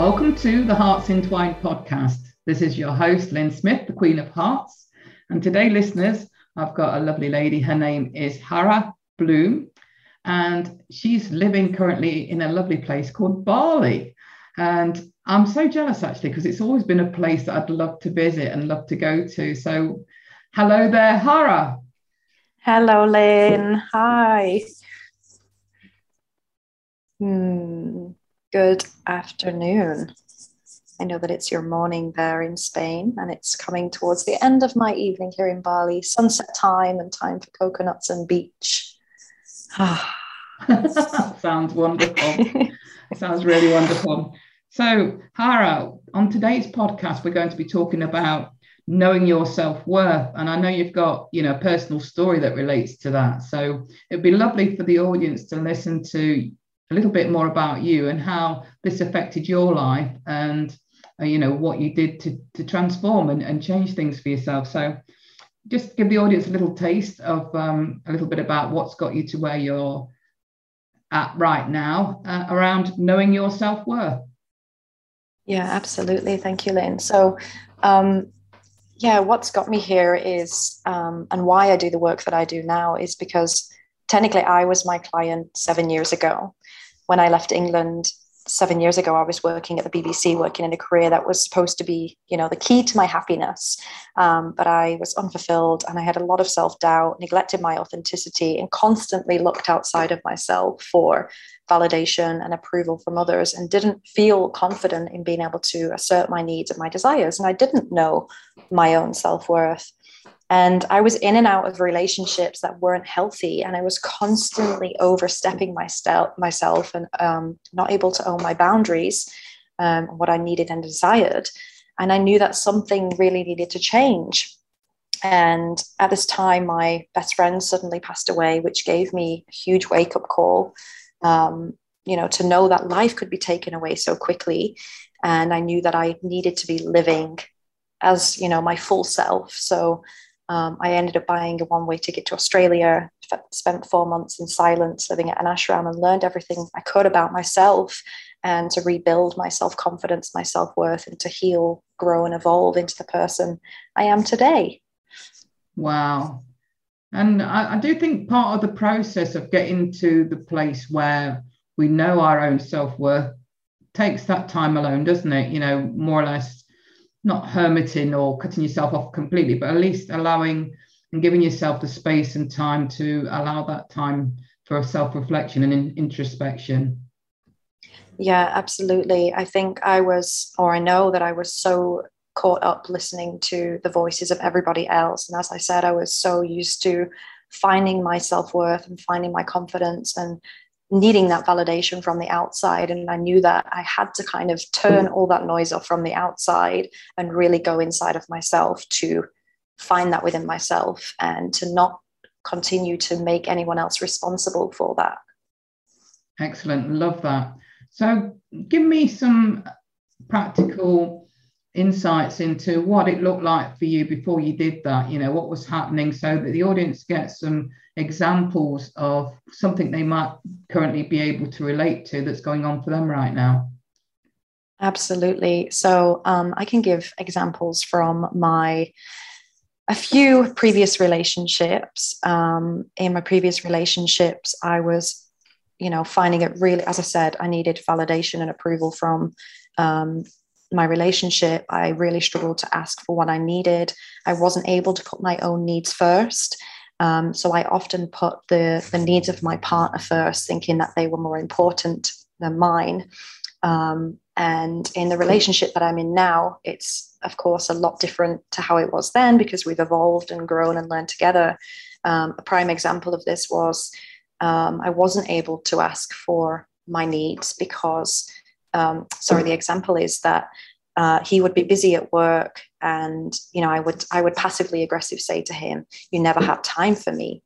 Welcome to the Hearts Entwined podcast. This is your host, Lynn Smith, the Queen of Hearts. And today, listeners, I've got a lovely lady. Her name is Hara Bloom, and she's living currently in a lovely place called Bali. And I'm so jealous actually, because it's always been a place that I'd love to visit and love to go to. So, hello there, Hara. Hello, Lynn. Hi. Hmm good afternoon. I know that it's your morning there in Spain, and it's coming towards the end of my evening here in Bali, sunset time and time for coconuts and beach. Ah. Sounds wonderful. Sounds really wonderful. So, Hara, on today's podcast, we're going to be talking about knowing your self-worth and i know you've got you know a personal story that relates to that so it'd be lovely for the audience to listen to a little bit more about you and how this affected your life and uh, you know what you did to, to transform and, and change things for yourself. So just give the audience a little taste of um, a little bit about what's got you to where you're at right now uh, around knowing your self-worth. Yeah absolutely. Thank you lynn. So um, yeah what's got me here is um, and why i do the work that i do now is because technically i was my client seven years ago when I left England seven years ago, I was working at the BBC, working in a career that was supposed to be, you know, the key to my happiness. Um, but I was unfulfilled and I had a lot of self doubt, neglected my authenticity, and constantly looked outside of myself for validation and approval from others and didn't feel confident in being able to assert my needs and my desires. And I didn't know my own self worth. And I was in and out of relationships that weren't healthy. And I was constantly overstepping myself, and um, not able to own my boundaries, um, what I needed and desired. And I knew that something really needed to change. And at this time, my best friend suddenly passed away, which gave me a huge wake up call. Um, you know, to know that life could be taken away so quickly. And I knew that I needed to be living as, you know, my full self. So um, I ended up buying a one way ticket to Australia, spent four months in silence living at an ashram and learned everything I could about myself and to rebuild my self confidence, my self worth, and to heal, grow, and evolve into the person I am today. Wow. And I, I do think part of the process of getting to the place where we know our own self worth takes that time alone, doesn't it? You know, more or less not hermiting or cutting yourself off completely, but at least allowing and giving yourself the space and time to allow that time for self reflection and in- introspection. Yeah, absolutely. I think I was, or I know that I was so caught up listening to the voices of everybody else. And as I said, I was so used to finding my self worth and finding my confidence and needing that validation from the outside. And I knew that I had to kind of turn all that noise off from the outside and really go inside of myself to find that within myself and to not continue to make anyone else responsible for that. Excellent. Love that. So, give me some practical insights into what it looked like for you before you did that. You know, what was happening so that the audience gets some examples of something they might currently be able to relate to that's going on for them right now? Absolutely. So um, I can give examples from my a few previous relationships. Um, in my previous relationships, I was, you know, finding it really, as I said, I needed validation and approval from um, my relationship. I really struggled to ask for what I needed. I wasn't able to put my own needs first. Um, so I often put the, the needs of my partner first, thinking that they were more important than mine. Um, and in the relationship that I'm in now, it's of course a lot different to how it was then because we've evolved and grown and learned together. Um, a prime example of this was um, I wasn't able to ask for my needs because um, sorry the example is that uh, he would be busy at work and you know i would i would passively aggressive say to him you never have time for me.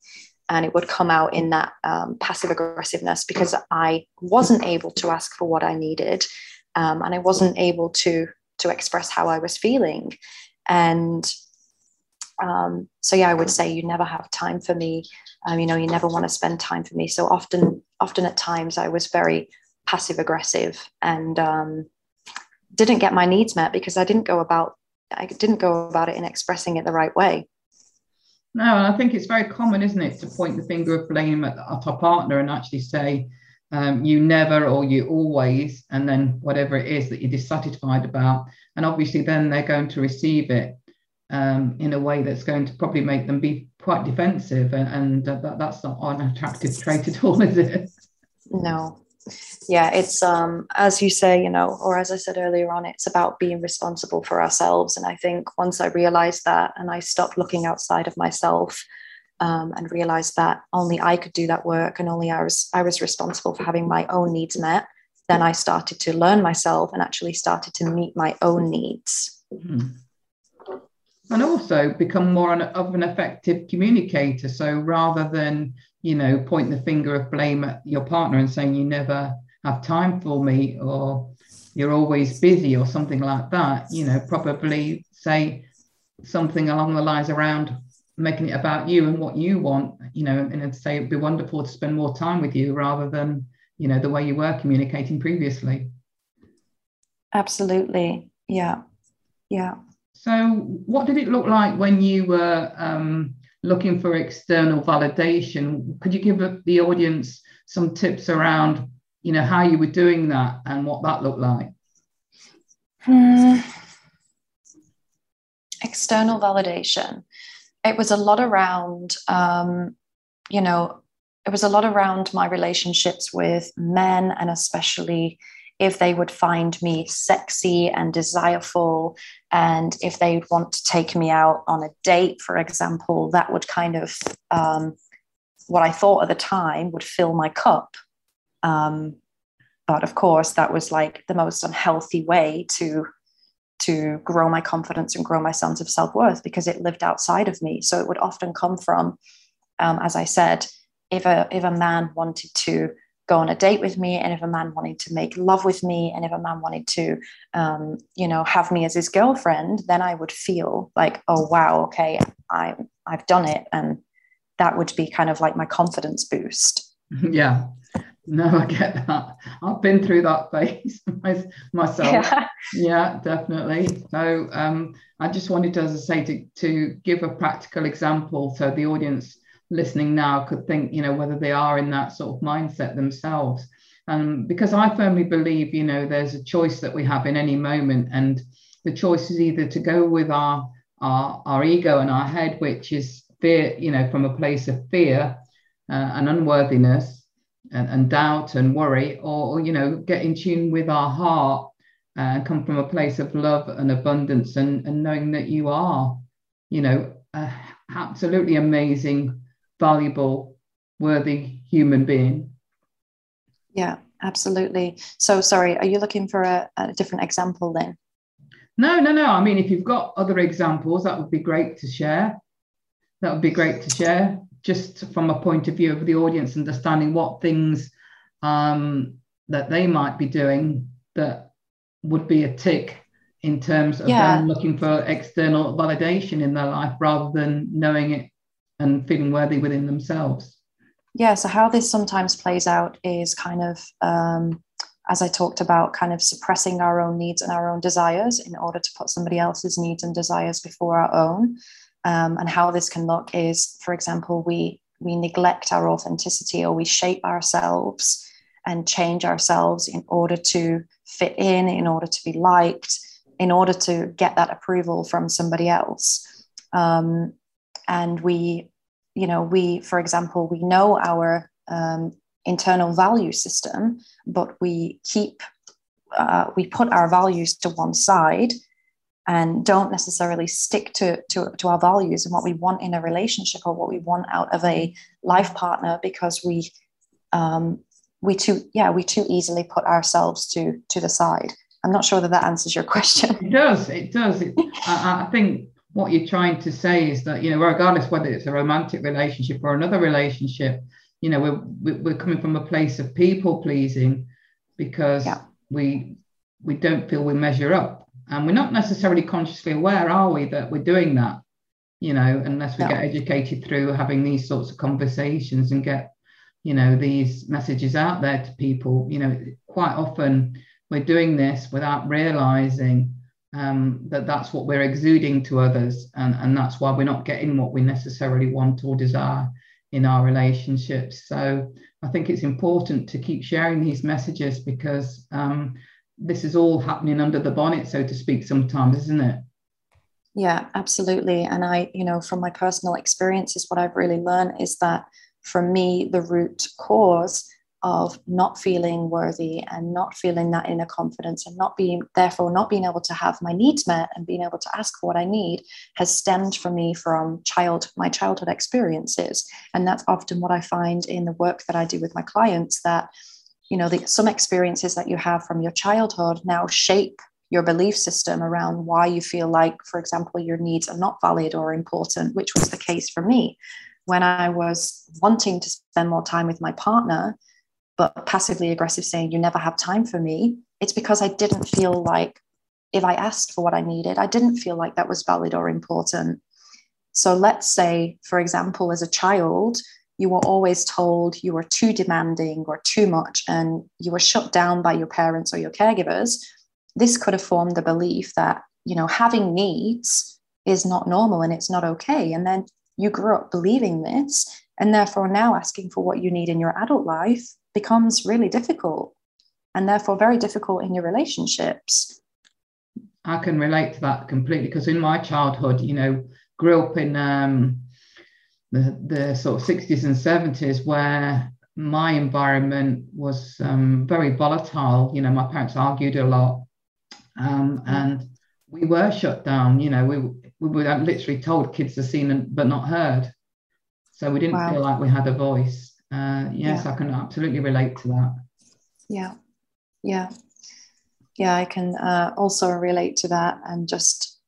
And it would come out in that um, passive aggressiveness because i wasn't able to ask for what i needed um, and i wasn't able to to express how i was feeling. And um, so yeah i would say you never have time for me. Um, you know you never want to spend time for me. So often often at times i was very passive aggressive and um, didn't get my needs met because I didn't go about I didn't go about it in expressing it the right way. No, and I think it's very common, isn't it, to point the finger of blame at, at our partner and actually say, um, you never or you always, and then whatever it is that you're dissatisfied about. And obviously, then they're going to receive it um, in a way that's going to probably make them be quite defensive. And, and that, that's not an attractive trait at all, is it? No, yeah it's um as you say you know or as i said earlier on it's about being responsible for ourselves. And i think once i realized that and i stopped looking outside of myself um, and realized that only i could do that work and only i was i was responsible for having my own needs met then i started to learn myself and actually started to meet my own needs. Mm-hmm. and also become more of an effective communicator. So rather than you know, point the finger of blame at your partner and saying you never have time for me or you're always busy or something like that, you know, probably say something along the lines around making it about you and what you want, you know, and say it'd be wonderful to spend more time with you rather than, you know, the way you were communicating previously. Absolutely. Yeah. Yeah. So, what did it look like when you were um, looking for external validation. Could you give the audience some tips around, you know, how you were doing that and what that looked like? Hmm. External validation. It was a lot around, um, you know, it was a lot around my relationships with men and especially if they would find me sexy and desireful, and if they would want to take me out on a date, for example, that would kind of um, what I thought at the time would fill my cup. Um, but of course, that was like the most unhealthy way to to grow my confidence and grow my sense of self worth because it lived outside of me. So it would often come from, um, as I said, if a if a man wanted to go on a date with me and if a man wanted to make love with me and if a man wanted to um, you know have me as his girlfriend then i would feel like oh wow okay i i've done it. And that would be kind of like my confidence boost. Yeah. No i get that. I've been through that phase myself. Yeah, yeah definitely. So um, i just wanted to as i say to, to give a practical example so the audience listening now could think, you know, whether they are in that sort of mindset themselves. Um, because I firmly believe, you know, there's a choice that we have in any moment, and the choice is either to go with our our, our ego and our head, which is fear, you know, from a place of fear uh, and unworthiness and, and, doubt and worry, or, you know, get in tune with our heart and uh, come from a place of love and abundance and, and knowing that you are, you know, uh, absolutely amazing valuable, worthy human being. Yeah, absolutely. So, sorry, are you looking for a, a different example then? No, no, no. I mean, if you've got other examples, that would be great to share. That would be great to share, just from a point of view of the audience, understanding what things um, that they might be doing that would be a tick in terms of yeah. them looking for external validation in their life rather than knowing it and feeling worthy within themselves. Yeah, so how this sometimes plays out is kind of, um, as I talked about, kind of suppressing our own needs and our own desires in order to put somebody else's needs and desires before our own. Um, and how this can look is, for example, we we neglect our authenticity or we shape ourselves and change ourselves in order to fit in, in order to be liked, in order to get that approval from somebody else. Um, and we you know we for example we know our um, internal value system but we keep uh, we put our values to one side and don't necessarily stick to, to, to our values and what we want in a relationship or what we want out of a life partner because we um, we too yeah we too easily put ourselves to to the side. I'm not sure that that answers your question. It does it does. It, I, I think what you're trying to say is that you know regardless whether it's a romantic relationship or another relationship you know we're we're coming from a place of people pleasing because yeah. we we don't feel we measure up and we're not necessarily consciously aware are we that we're doing that you know unless we no. get educated through having these sorts of conversations and get you know these messages out there to people you know quite often we're doing this without realizing um, that that's what we're exuding to others and, and that's why we're not getting what we necessarily want or desire in our relationships. So i think it's important to keep sharing these messages because um, this is all happening under the bonnet so to speak sometimes isn't it? Yeah absolutely. And i you know from my personal experiences what i've really learned is that for me the root cause of not feeling worthy and not feeling that inner confidence and not being therefore not being able to have my needs met and being able to ask for what i need has stemmed for me from child my childhood experiences. And that's often what i find in the work that i do with my clients that you know the, some experiences that you have from your childhood now shape your belief system around why you feel like for example your needs are not valid or important which was the case for me. When i was wanting to spend more time with my partner but passively aggressive saying, You never have time for me, it's because I didn't feel like if I asked for what I needed, I didn't feel like that was valid or important. So let's say, for example, as a child, you were always told you were too demanding or too much, and you were shut down by your parents or your caregivers. This could have formed the belief that, you know, having needs is not normal and it's not okay. And then you grew up believing this, and therefore now asking for what you need in your adult life becomes really difficult and therefore very difficult in your relationships. I can relate to that completely because in my childhood, you know, grew up in um, the, the sort of 60s and 70s where my environment was um, very volatile. You know, my parents argued a lot um, and we were shut down. You know, we, we were literally told kids are seen but not heard. So we didn't wow. feel like we had a voice uh, yes, yeah. I can absolutely relate to that. Yeah, yeah, yeah. I can uh, also relate to that, and just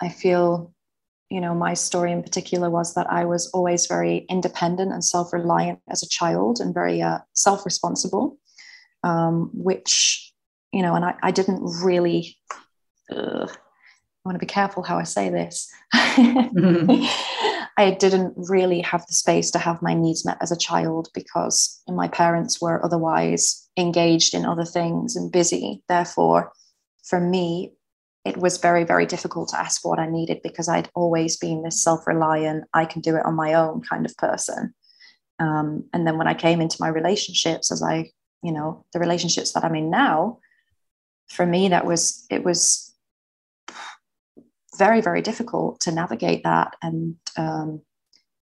I feel, you know, my story in particular was that I was always very independent and self-reliant as a child, and very uh, self-responsible, um, which you know, and I, I didn't really. I want to be careful how I say this. I didn't really have the space to have my needs met as a child because my parents were otherwise engaged in other things and busy. Therefore, for me, it was very, very difficult to ask for what I needed because I'd always been this self reliant, I can do it on my own kind of person. Um, and then when I came into my relationships, as I, you know, the relationships that I'm in now, for me, that was, it was very, very difficult to navigate that. And um,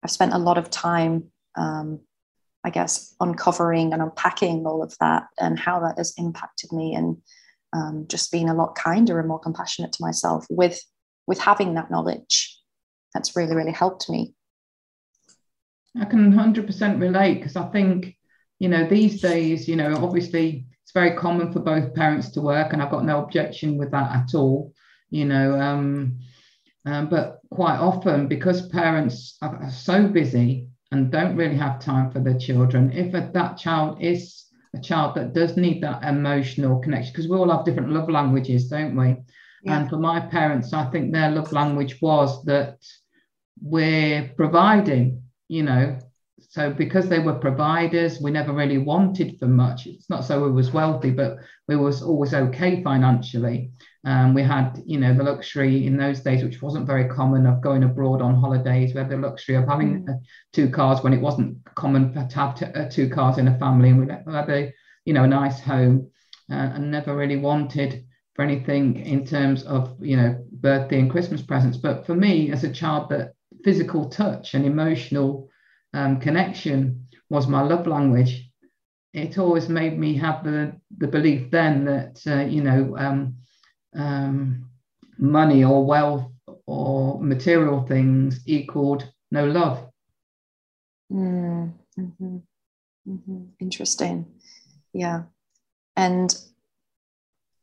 I've spent a lot of time, um, I guess, uncovering and unpacking all of that and how that has impacted me and um, just being a lot kinder and more compassionate to myself with with having that knowledge. That's really, really helped me. I can 100% relate because I think, you know, these days, you know, obviously it's very common for both parents to work, and I've got no objection with that at all you know. Um, um, but quite often, because parents are, are, so busy and don't really have time for their children, if a, that child is a child that does need that emotional connection, because we all have different love languages, don't we? Yeah. And for my parents, I think their love language was that we're providing, you know, so because they were providers, we never really wanted for much. It's not so we was wealthy, but we was always okay financially. Um, we had, you know, the luxury in those days, which wasn't very common, of going abroad on holidays. We had the luxury of having mm. uh, two cars when it wasn't common to have t- uh, two cars in a family, and we had a, you know, a nice home, uh, and never really wanted for anything in terms of, you know, birthday and Christmas presents. But for me, as a child, that physical touch and emotional um, connection was my love language. It always made me have the the belief then that, uh, you know. Um, um, money or wealth or material things equaled no love. Mm, mm-hmm. Mm-hmm. Interesting. yeah and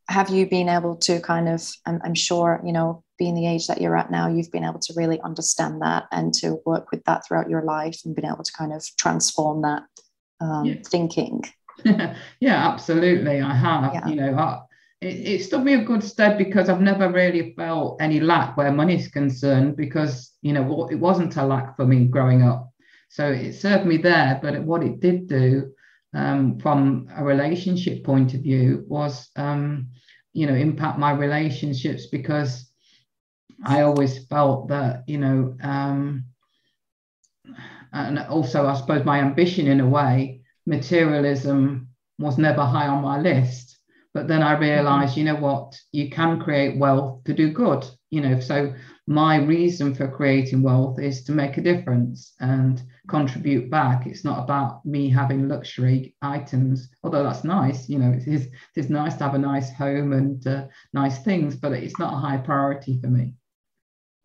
have you been able to kind of I'm, I'm sure you know being the age that you're at now you've been able to really understand that and to work with that throughout your life and been able to kind of transform that um, yeah. thinking yeah absolutely i have yeah. you know I, it, it stood me a good stead because i've never really felt any lack where money's concerned because you know it wasn't a lack for me growing up so it served me there but what it did do um, from a relationship point of view was um, you know impact my relationships because I always felt that you know um, and also I suppose my ambition in a way materialism was never high on my list. But then I realized you know what you can create wealth to do good you know. So my reason for creating wealth is to make a difference. And contribute back. It's not about me having luxury items, although that's nice. You know, it is, it is nice to have a nice home and uh, nice things, but it's not a high priority for me.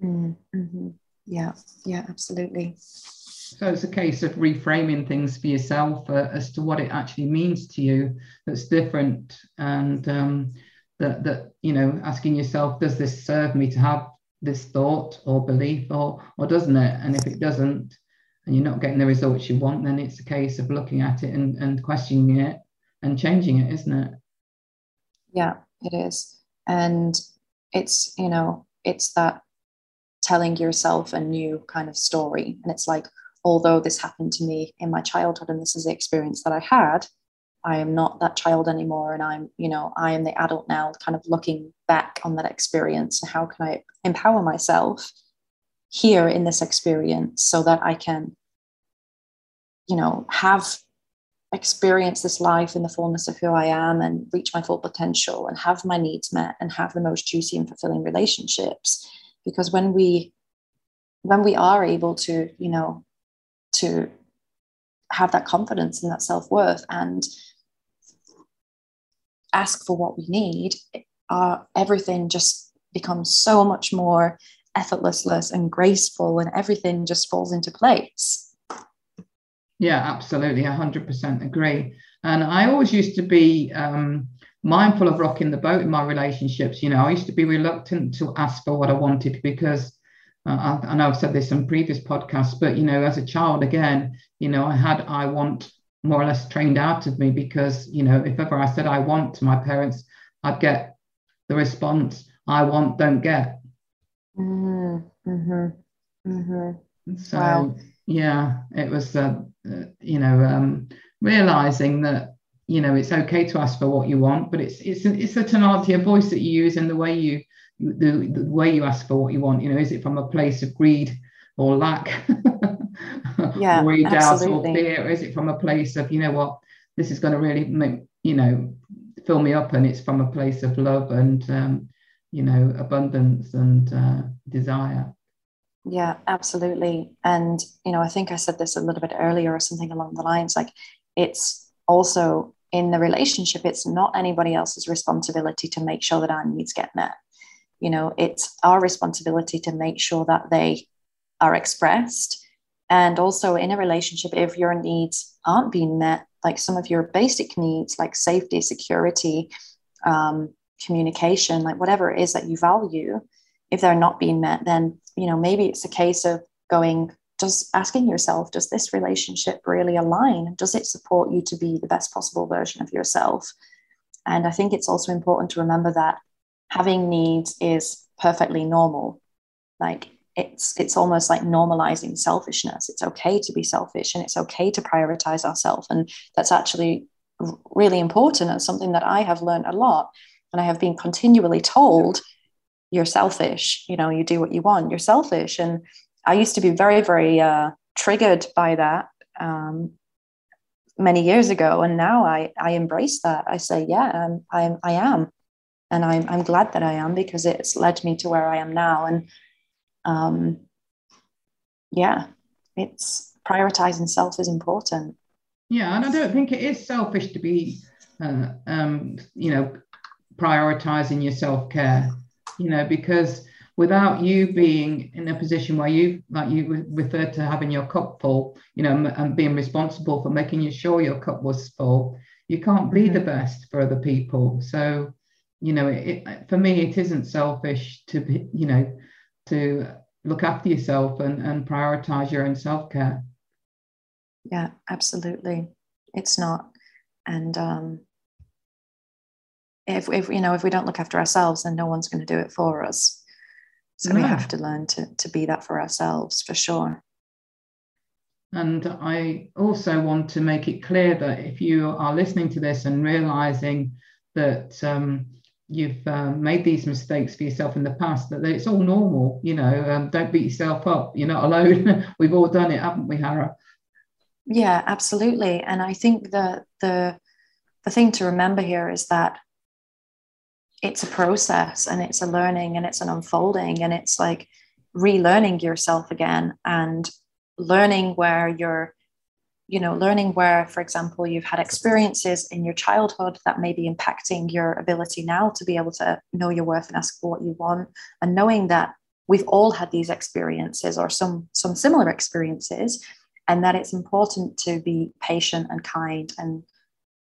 Mm-hmm. Yeah, yeah, absolutely. So it's a case of reframing things for yourself uh, as to what it actually means to you that's different and um, that, that, you know, asking yourself, does this serve me to have this thought or belief or or doesn't it and if it doesn't and you're not getting the results you want then it's a case of looking at it and, and questioning it and changing it isn't it? Yeah it is. And it's you know it's that telling yourself a new kind of story. And it's like although this happened to me in my childhood and this is the experience that i had I am not that child anymore. And I'm, you know, I am the adult now, kind of looking back on that experience and how can I empower myself here in this experience so that I can, you know, have experience this life in the fullness of who I am and reach my full potential and have my needs met and have the most juicy and fulfilling relationships. Because when we when we are able to, you know, to have that confidence and that self-worth and ask for what we need, uh, everything just becomes so much more effortless and graceful, and everything just falls into place. Yeah, absolutely. 100% agree. And I always used to be um, mindful of rocking the boat in my relationships. You know, I used to be reluctant to ask for what I wanted because uh, I, I know I've said this in previous podcasts, but, you know, as a child, again, you know, I had I want more or less trained out of me because you know if ever I said I want to my parents, I'd get the response I want, don't get. Mm-hmm. Mm-hmm. So wow. yeah, it was uh, uh, you know um, realizing that you know it's okay to ask for what you want, but it's it's it's a tonality of voice that you use and the way you the, the way you ask for what you want. You know, is it from a place of greed or lack? yeah, worry, doubt, or fear? Or is it from a place of, you know what, this is going to really make, you know, fill me up and it's from a place of love and, um, you know, abundance and uh, desire? Yeah, absolutely. And, you know, I think I said this a little bit earlier or something along the lines like it's also in the relationship, it's not anybody else's responsibility to make sure that our needs get met. You know, it's our responsibility to make sure that they are expressed and also in a relationship, if your needs aren't being met, like some of your basic needs, like safety, security, um, communication, like whatever it is that you value, if they're not being met, then, you know, maybe it's a case of going, just asking yourself, does this relationship really align? Does it support you to be the best possible version of yourself? And I think it's also important to remember that having needs is perfectly normal. Like it's it's almost like normalizing selfishness it's okay to be selfish and it's okay to prioritize ourselves and that's actually really important and something that i have learned a lot and i have been continually told you're selfish you know you do what you want you're selfish. And i used to be very very uh, triggered by that um, many years ago. And now i i embrace that. I say yeah I'm, i'm i am. And I'm, I'm glad that i am because it's led me to where i am now. And um, yeah, it's prioritizing self is important. Yeah, and I don't think it is selfish to be, uh, um, you know, prioritizing your self care. You know, because without you being in a position where you, like you referred to having your cup full, you know, and being responsible for making sure your cup was full, you can't be Mm-hmm. the best for other people. So you know it, for me it isn't selfish to be you know to look after yourself and, and prioritize your own self-care. Yeah absolutely. It's not. And um if, if you know if we don't look after ourselves then no one's going to do it for us so we have to learn to, to be that for ourselves for sure And I also want to make it clear that if you are listening to this and realizing that um, you've um, made these mistakes for yourself in the past, that it's all normal. You know, um, don't beat yourself up. You're not alone. We've all done it, haven't we, Hara? yeah absolutely and i think the the the thing to remember here is that it's a process and it's a learning and it's an unfolding and it's like relearning yourself again and learning where you're you know learning where for example you've had experiences in your childhood that may be impacting your ability now to be able to know your worth and ask for what you want. And knowing that we've all had these experiences or some some similar experiences and that it's important to be patient and kind and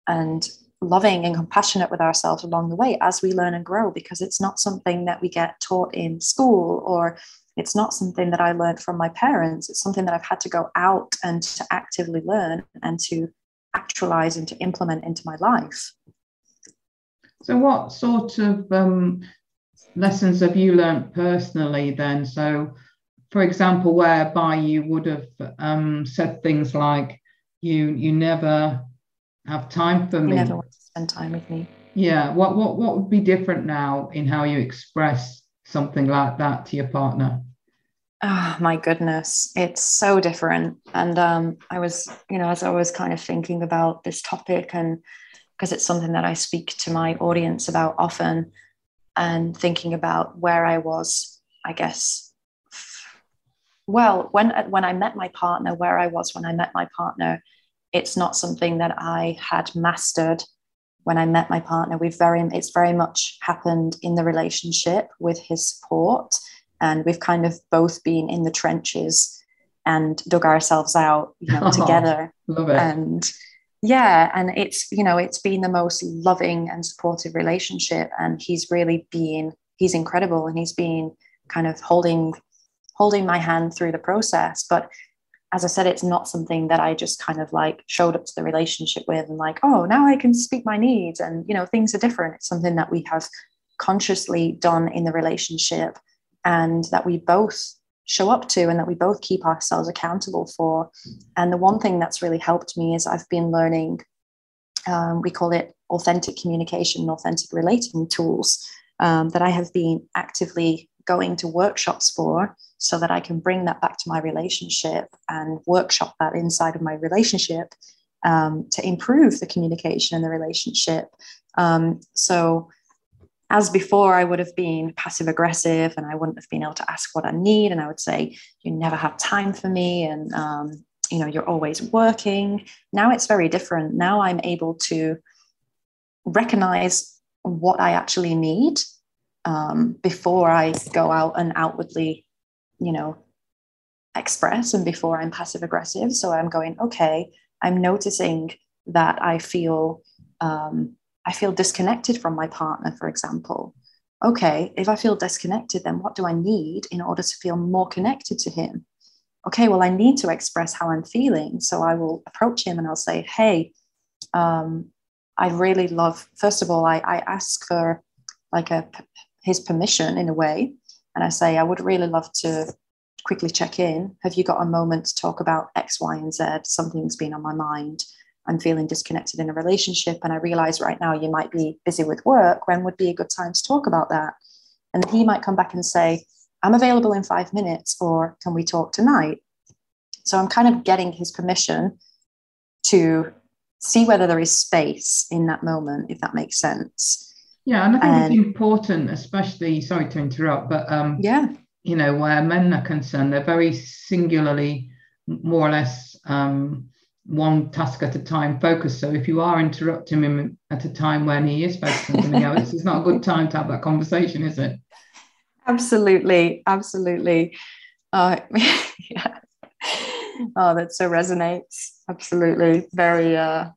and loving and compassionate with ourselves along the way as we learn and grow because it's not something that we get taught in school or it's not something that I learned from my parents. It's something that I've had to go out and to actively learn and to actualize and to implement into my life. So, what sort of um, lessons have you learned personally then? So, for example, whereby you would have um, said things like, "You you never have time for You me." never want to spend time with me. Yeah. What what what would be different now in how you express something like that to your partner? Oh my goodness, it's so different. And um, I was, you know, as I was kind of thinking about this topic, and because it's something that I speak to my audience about often, and thinking about where I was, I guess. Well, when when I met my partner, where I was when I met my partner, it's not something that I had mastered when I met my partner. We've very, it's very much happened in the relationship with his support and we've kind of both been in the trenches and dug ourselves out you know Oh, together Love it. and yeah and it's you know it's been the most loving and supportive relationship and he's really been he's incredible and he's been kind of holding holding my hand through the process but as i said it's not something that i just kind of like showed up to the relationship with and like oh now i can speak my needs and you know things are different it's something that we have consciously done in the relationship and that we both show up to and that we both keep ourselves accountable for. And the one thing that's really helped me is I've been learning, um, we call it authentic communication, authentic relating tools um, that I have been actively going to workshops for so that I can bring that back to my relationship and workshop that inside of my relationship um, to improve the communication in the relationship. Um, so, as before, I would have been passive aggressive and I wouldn't have been able to ask what I need. And I would say, You never have time for me. And, um, you know, you're always working. Now it's very different. Now I'm able to recognize what I actually need um, before I go out and outwardly, you know, express and before I'm passive aggressive. So I'm going, okay, I'm noticing that I feel um, I feel disconnected from my partner, for example. Okay, if I feel disconnected, then what do I need in order to feel more connected to him? Okay, well, I need to express how I'm feeling. So I will approach him and I'll say, hey, um, I really love, first of all, I, I ask for like a his permission in a way. And I say, I would really love to quickly check in. Have you got a moment to talk about X, Y, and Z? Something's been on my mind. I'm feeling disconnected in a relationship, and I realize right now you might be busy with work. When would be a good time to talk about that? And he might come back and say, I'm available in five minutes, or can we talk tonight? So I'm kind of getting his permission to see whether there is space in that moment, if that makes sense. Yeah, and I think it's important, especially, sorry to interrupt, but um, Yeah, you know, where men are concerned, they're very singularly, more or less, um, one task at a time focused. So if you are interrupting him at a time when he is focused on something else, it's not a good time to have that conversation, is it? absolutely, absolutely. Uh, yeah. Oh, that so resonates. Absolutely, very, uh,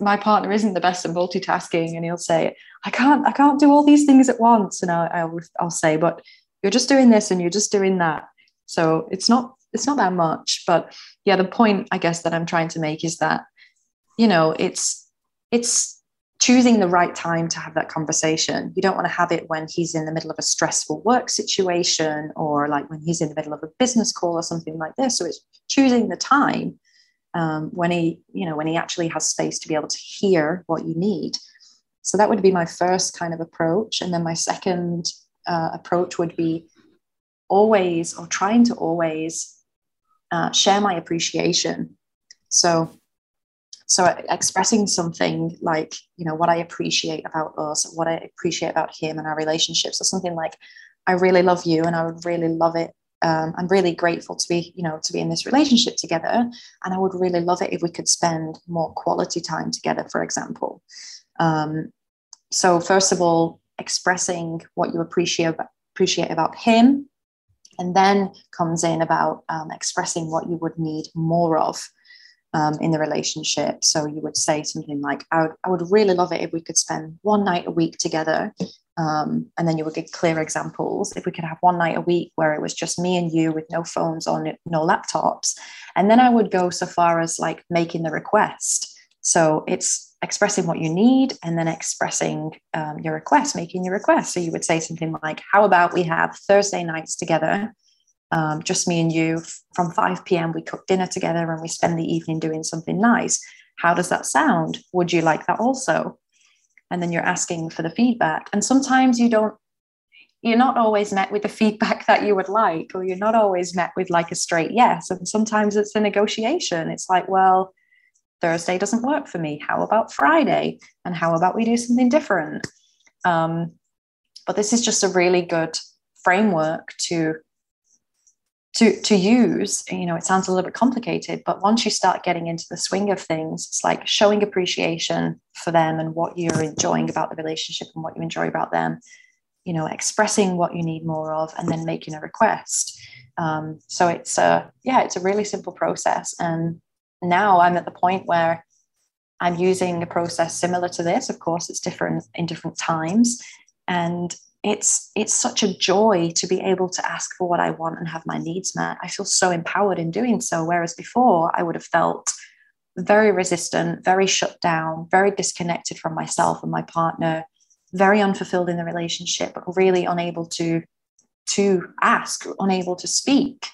my partner isn't the best at multitasking and he'll say i can't i can't do all these things at once. And I, I'll, I'll say but you're just doing this and you're just doing that. So it's not it's not that much but yeah the point i guess that i'm trying to make is that you know it's it's choosing the right time to have that conversation. You don't want to have it when he's in the middle of a stressful work situation or like when he's in the middle of a business call or something like this. So it's choosing the time um, when he you know when he actually has space to be able to hear what you need. So that would be my first kind of approach. And then my second uh, approach would be always or trying to always uh, share my appreciation. So so expressing something like you know what i appreciate about us what i appreciate about him and our relationships or something like i really love you and i would really love it um, I'm really grateful to be, you know, to be in this relationship together. And I would really love it if we could spend more quality time together, for example. Um, so first of all, expressing what you appreciate appreciate about him, and then comes in about um, expressing what you would need more of um, in the relationship. So you would say something like, I would, I would really love it if we could spend one night a week together um, and then you would get clear examples. If we could have one night a week where it was just me and you with no phones on it, no laptops. And then I would go so far as like making the request. So it's expressing what you need and then expressing um, your request, making your request. So you would say something like, How about we have Thursday nights together? Um, just me and you from 5 p.m. We cook dinner together and we spend the evening doing something nice. How does that sound? Would you like that also? And then you're asking for the feedback. And sometimes you don't you're not always met with the feedback that you would like or you're not always met with like a straight yes. And sometimes it's a negotiation. It's like well thursday doesn't work for me. How about friday? And how about we do something different? Um, but this is just a really good framework to to to use you know it sounds a little bit complicated but once you start getting into the swing of things it's like showing appreciation for them and what you're enjoying about the relationship and what you enjoy about them you know expressing what you need more of and then making a request. Um, so it's a yeah it's a really simple process. And now i'm at the point where i'm using a process similar to this. Of course it's different in different times. And it's it's such a joy to be able to ask for what I want and have my needs met. I feel so empowered in doing so. Whereas before, I would have felt very resistant, very shut down, very disconnected from myself and my partner, very unfulfilled in the relationship, but really unable to to ask, unable to speak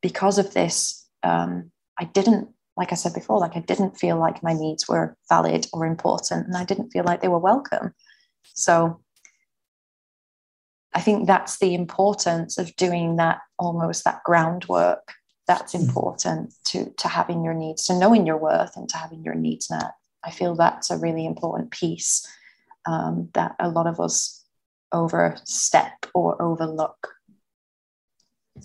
because of this. Um, I didn't, like I said before, like I didn't feel like my needs were valid or important, and I didn't feel like they were welcome. So I think that's the importance of doing that almost that groundwork. That's mm. important to, to having your needs, to knowing your worth and to having your needs met. I feel that's a really important piece um, that a lot of us overstep or overlook.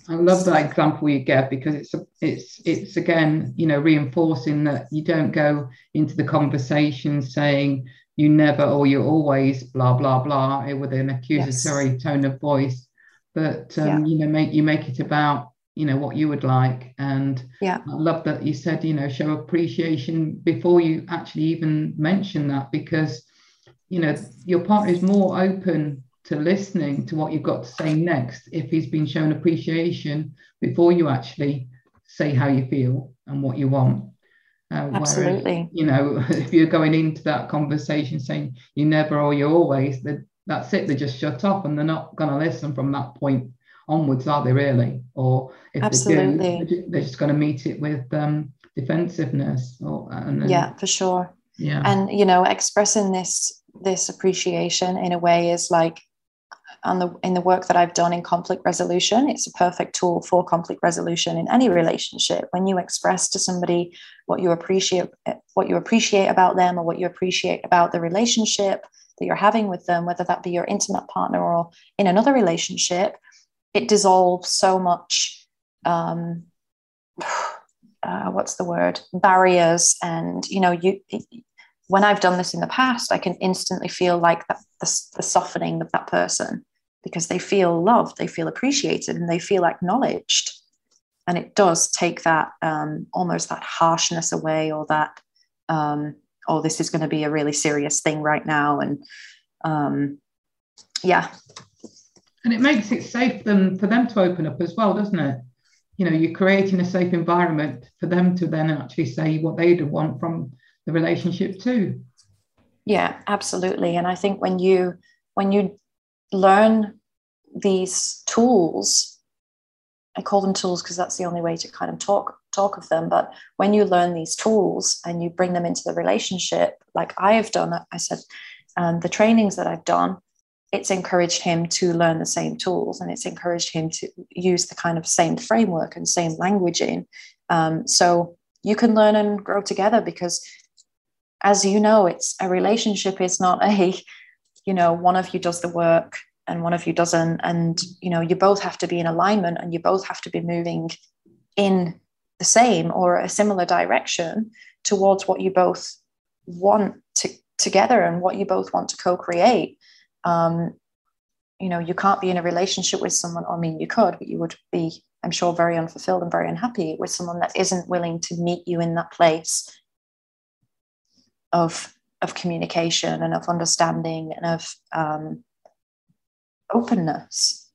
I love that example you get because it's it's it's again you know reinforcing that you don't go into the conversation saying you never or you always blah blah blah with an accusatory yes. tone of voice but um, yeah. you know make you make it about you know what you would like and yeah i love that you said you know show appreciation before you actually even mention that because you know your partner is more open to listening to what you've got to say next if he's been shown appreciation before you actually say how you feel and what you want uh, Absolutely. Whereas, you know, if you're going into that conversation saying you never or you always, that's it. They just shut up and they're not going to listen from that point onwards, are they really? Or if Absolutely. they do, they're just going to meet it with um, defensiveness. Or and then, yeah, for sure. Yeah. And you know, expressing this this appreciation in a way is like on the in the work that I've done in conflict resolution, it's a perfect tool for conflict resolution in any relationship. When you express to somebody what you appreciate what you appreciate about them or what you appreciate about the relationship that you're having with them, whether that be your intimate partner or in another relationship, it dissolves so much um, uh, what's the word barriers and you know you when I've done this in the past, I can instantly feel like the, the, the, softening of that person because they feel loved, they feel appreciated, and they feel acknowledged. And it does take that um, almost that harshness away or that um, oh this is going to be a really serious thing right now. And um, yeah. And it makes it safe them for them to open up as well doesn't it? You know you're creating a safe environment for them to then actually say what they want from the relationship too. Yeah absolutely. And i think when you when you learn these tools i call them tools because that's the only way to kind of talk talk of them but when you learn these tools and you bring them into the relationship like i have done i said um, the trainings that i've done it's encouraged him to learn the same tools and it's encouraged him to use the kind of same framework and same languaging. Um, so you can learn and grow together because as you know it's a relationship is not a you know one of you does the work and one of you doesn't and you know you both have to be in alignment and you both have to be moving in the same or a similar direction towards what you both want to together and what you both want to co-create. Um, you know you can't be in a relationship with someone i mean you could but you would be i'm sure very unfulfilled and very unhappy with someone that isn't willing to meet you in that place of of communication and of understanding and of um, openness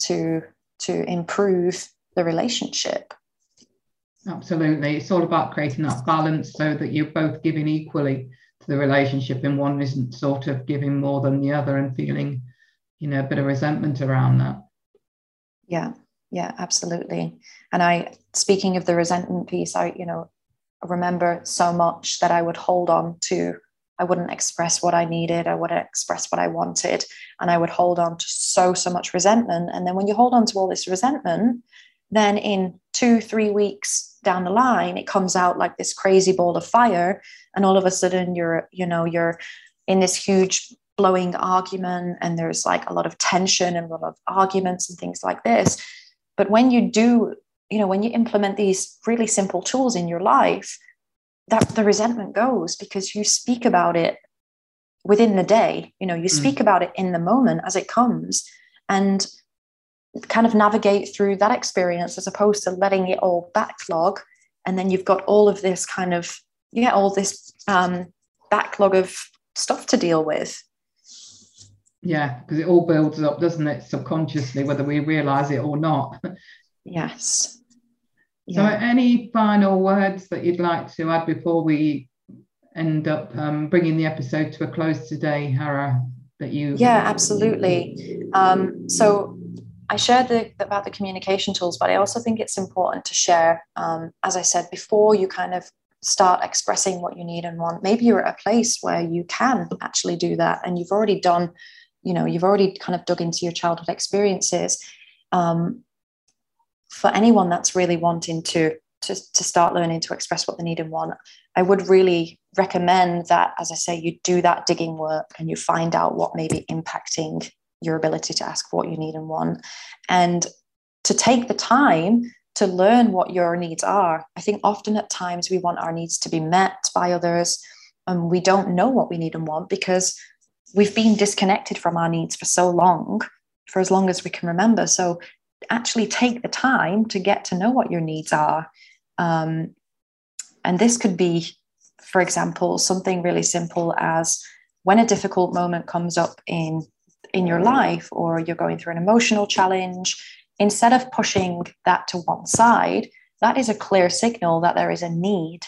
to to improve the relationship. Absolutely. It's all about creating that balance so that you're both giving equally to the relationship and one isn't sort of giving more than the other and feeling you know a bit of resentment around that. Yeah. Yeah absolutely. And i speaking of the resentment piece i you know remember so much that i would hold on to I wouldn't express what I needed. I wouldn't express what I wanted. And I would hold on to so, so much resentment. And then when you hold on to all this resentment, then in two, three weeks down the line, it comes out like this crazy ball of fire. And all of a sudden you're, you know, you're in this huge blowing argument and there's like a lot of tension and a lot of arguments and things like this. But when you do, you know, when you implement these really simple tools in your life, that the resentment goes because you speak about it within the day. You know you mm. speak about it in the moment as it comes and kind of navigate through that experience as opposed to letting it all backlog. And then you've got all of this kind of yeah all this um, backlog of stuff to deal with. Yeah because it all builds up doesn't it subconsciously whether we realize it or not. Yes so, any final words that you'd like to add before we end up um, bringing the episode to a close today, Hara? That you yeah, absolutely. Um, so, I shared the, about the communication tools, but I also think it's important to share, um, as I said before, you kind of start expressing what you need and want. Maybe you're at a place where you can actually do that, and you've already done, you know, you've already kind of dug into your childhood experiences. Um, for anyone that's really wanting to, to, to start learning to express what they need and want, I would really recommend that, as I say, you do that digging work and you find out what may be impacting your ability to ask what you need and want. And to take the time to learn what your needs are. I think often at times we want our needs to be met by others and we don't know what we need and want because we've been disconnected from our needs for so long, for as long as we can remember. So actually take the time to get to know what your needs are. Um, and this could be, for example, something really simple as when a difficult moment comes up in in your life or you're going through an emotional challenge, instead of pushing that to one side, that is a clear signal that there is a need.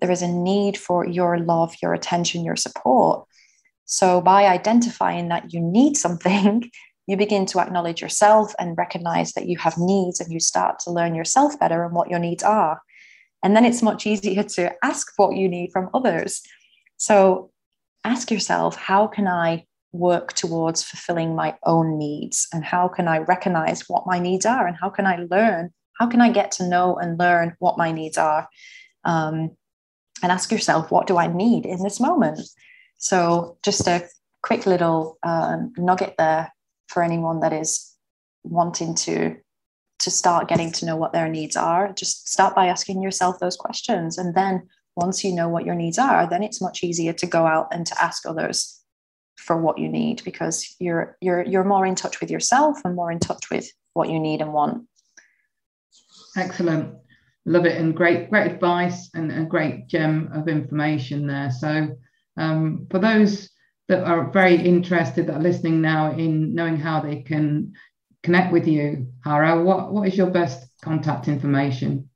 There is a need for your love, your attention, your support. So, by identifying that you need something, you begin to acknowledge yourself and recognize that you have needs and you start to learn yourself better and what your needs are. And then it's much easier to ask what you need from others. So ask yourself, how can I work towards fulfilling my own needs? And how can I recognize what my needs are? And how can I learn? How can I get to know and learn what my needs are? Um, and ask yourself, what do I need in this moment? So, just a quick little uh, nugget there for anyone that is wanting to to start getting to know what their needs are just start by asking yourself those questions. And then once you know what your needs are then it's much easier to go out and to ask others for what you need because you're you're you're more in touch with yourself and more in touch with what you need and want. Excellent. Love it. And great, great advice and a great gem of information there. So um, for those that are very interested that are listening now in knowing how they can connect with you, Hara, what, what is your best contact information?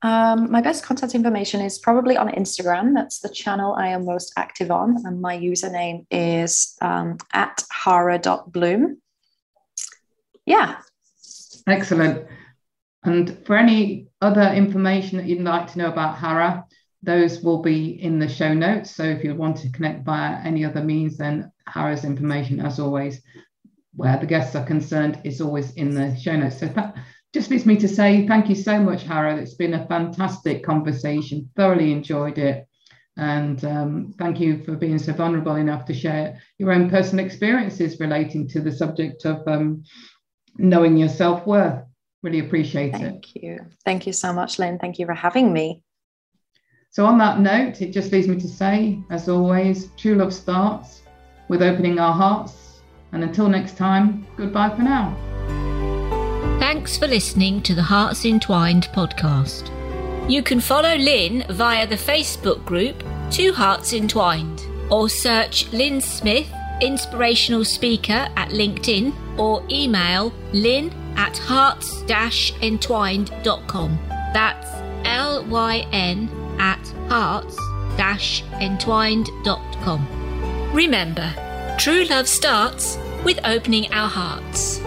Um, my best contact information is probably on Instagram. That's the channel I am most active on. And my username is um, at hara.bloom. Yeah. Excellent. And for any other information that you'd like to know about Hara, those will be in the show notes. So if you want to connect via any other means, then Hara's information, as always, where the guests are concerned, is always in the show notes. So that just leaves me to say thank you so much, Hara. It's been a fantastic conversation. Thoroughly enjoyed it. And um, thank you for being so vulnerable enough to share your own personal experiences relating to the subject of um, knowing your self worth. Really appreciate Thank it. Thank you. Thank you so much, Lynn. Thank you for having me. So, on that note, it just leaves me to say, as always, true love starts with opening our hearts. And until next time, goodbye for now. Thanks for listening to the Hearts Entwined podcast. You can follow Lynn via the Facebook group Two Hearts Entwined or search Lynn Smith, inspirational speaker at LinkedIn or email lynn at hearts entwined.com. That's L Y N at hearts entwined.com. Remember, true love starts with opening our hearts.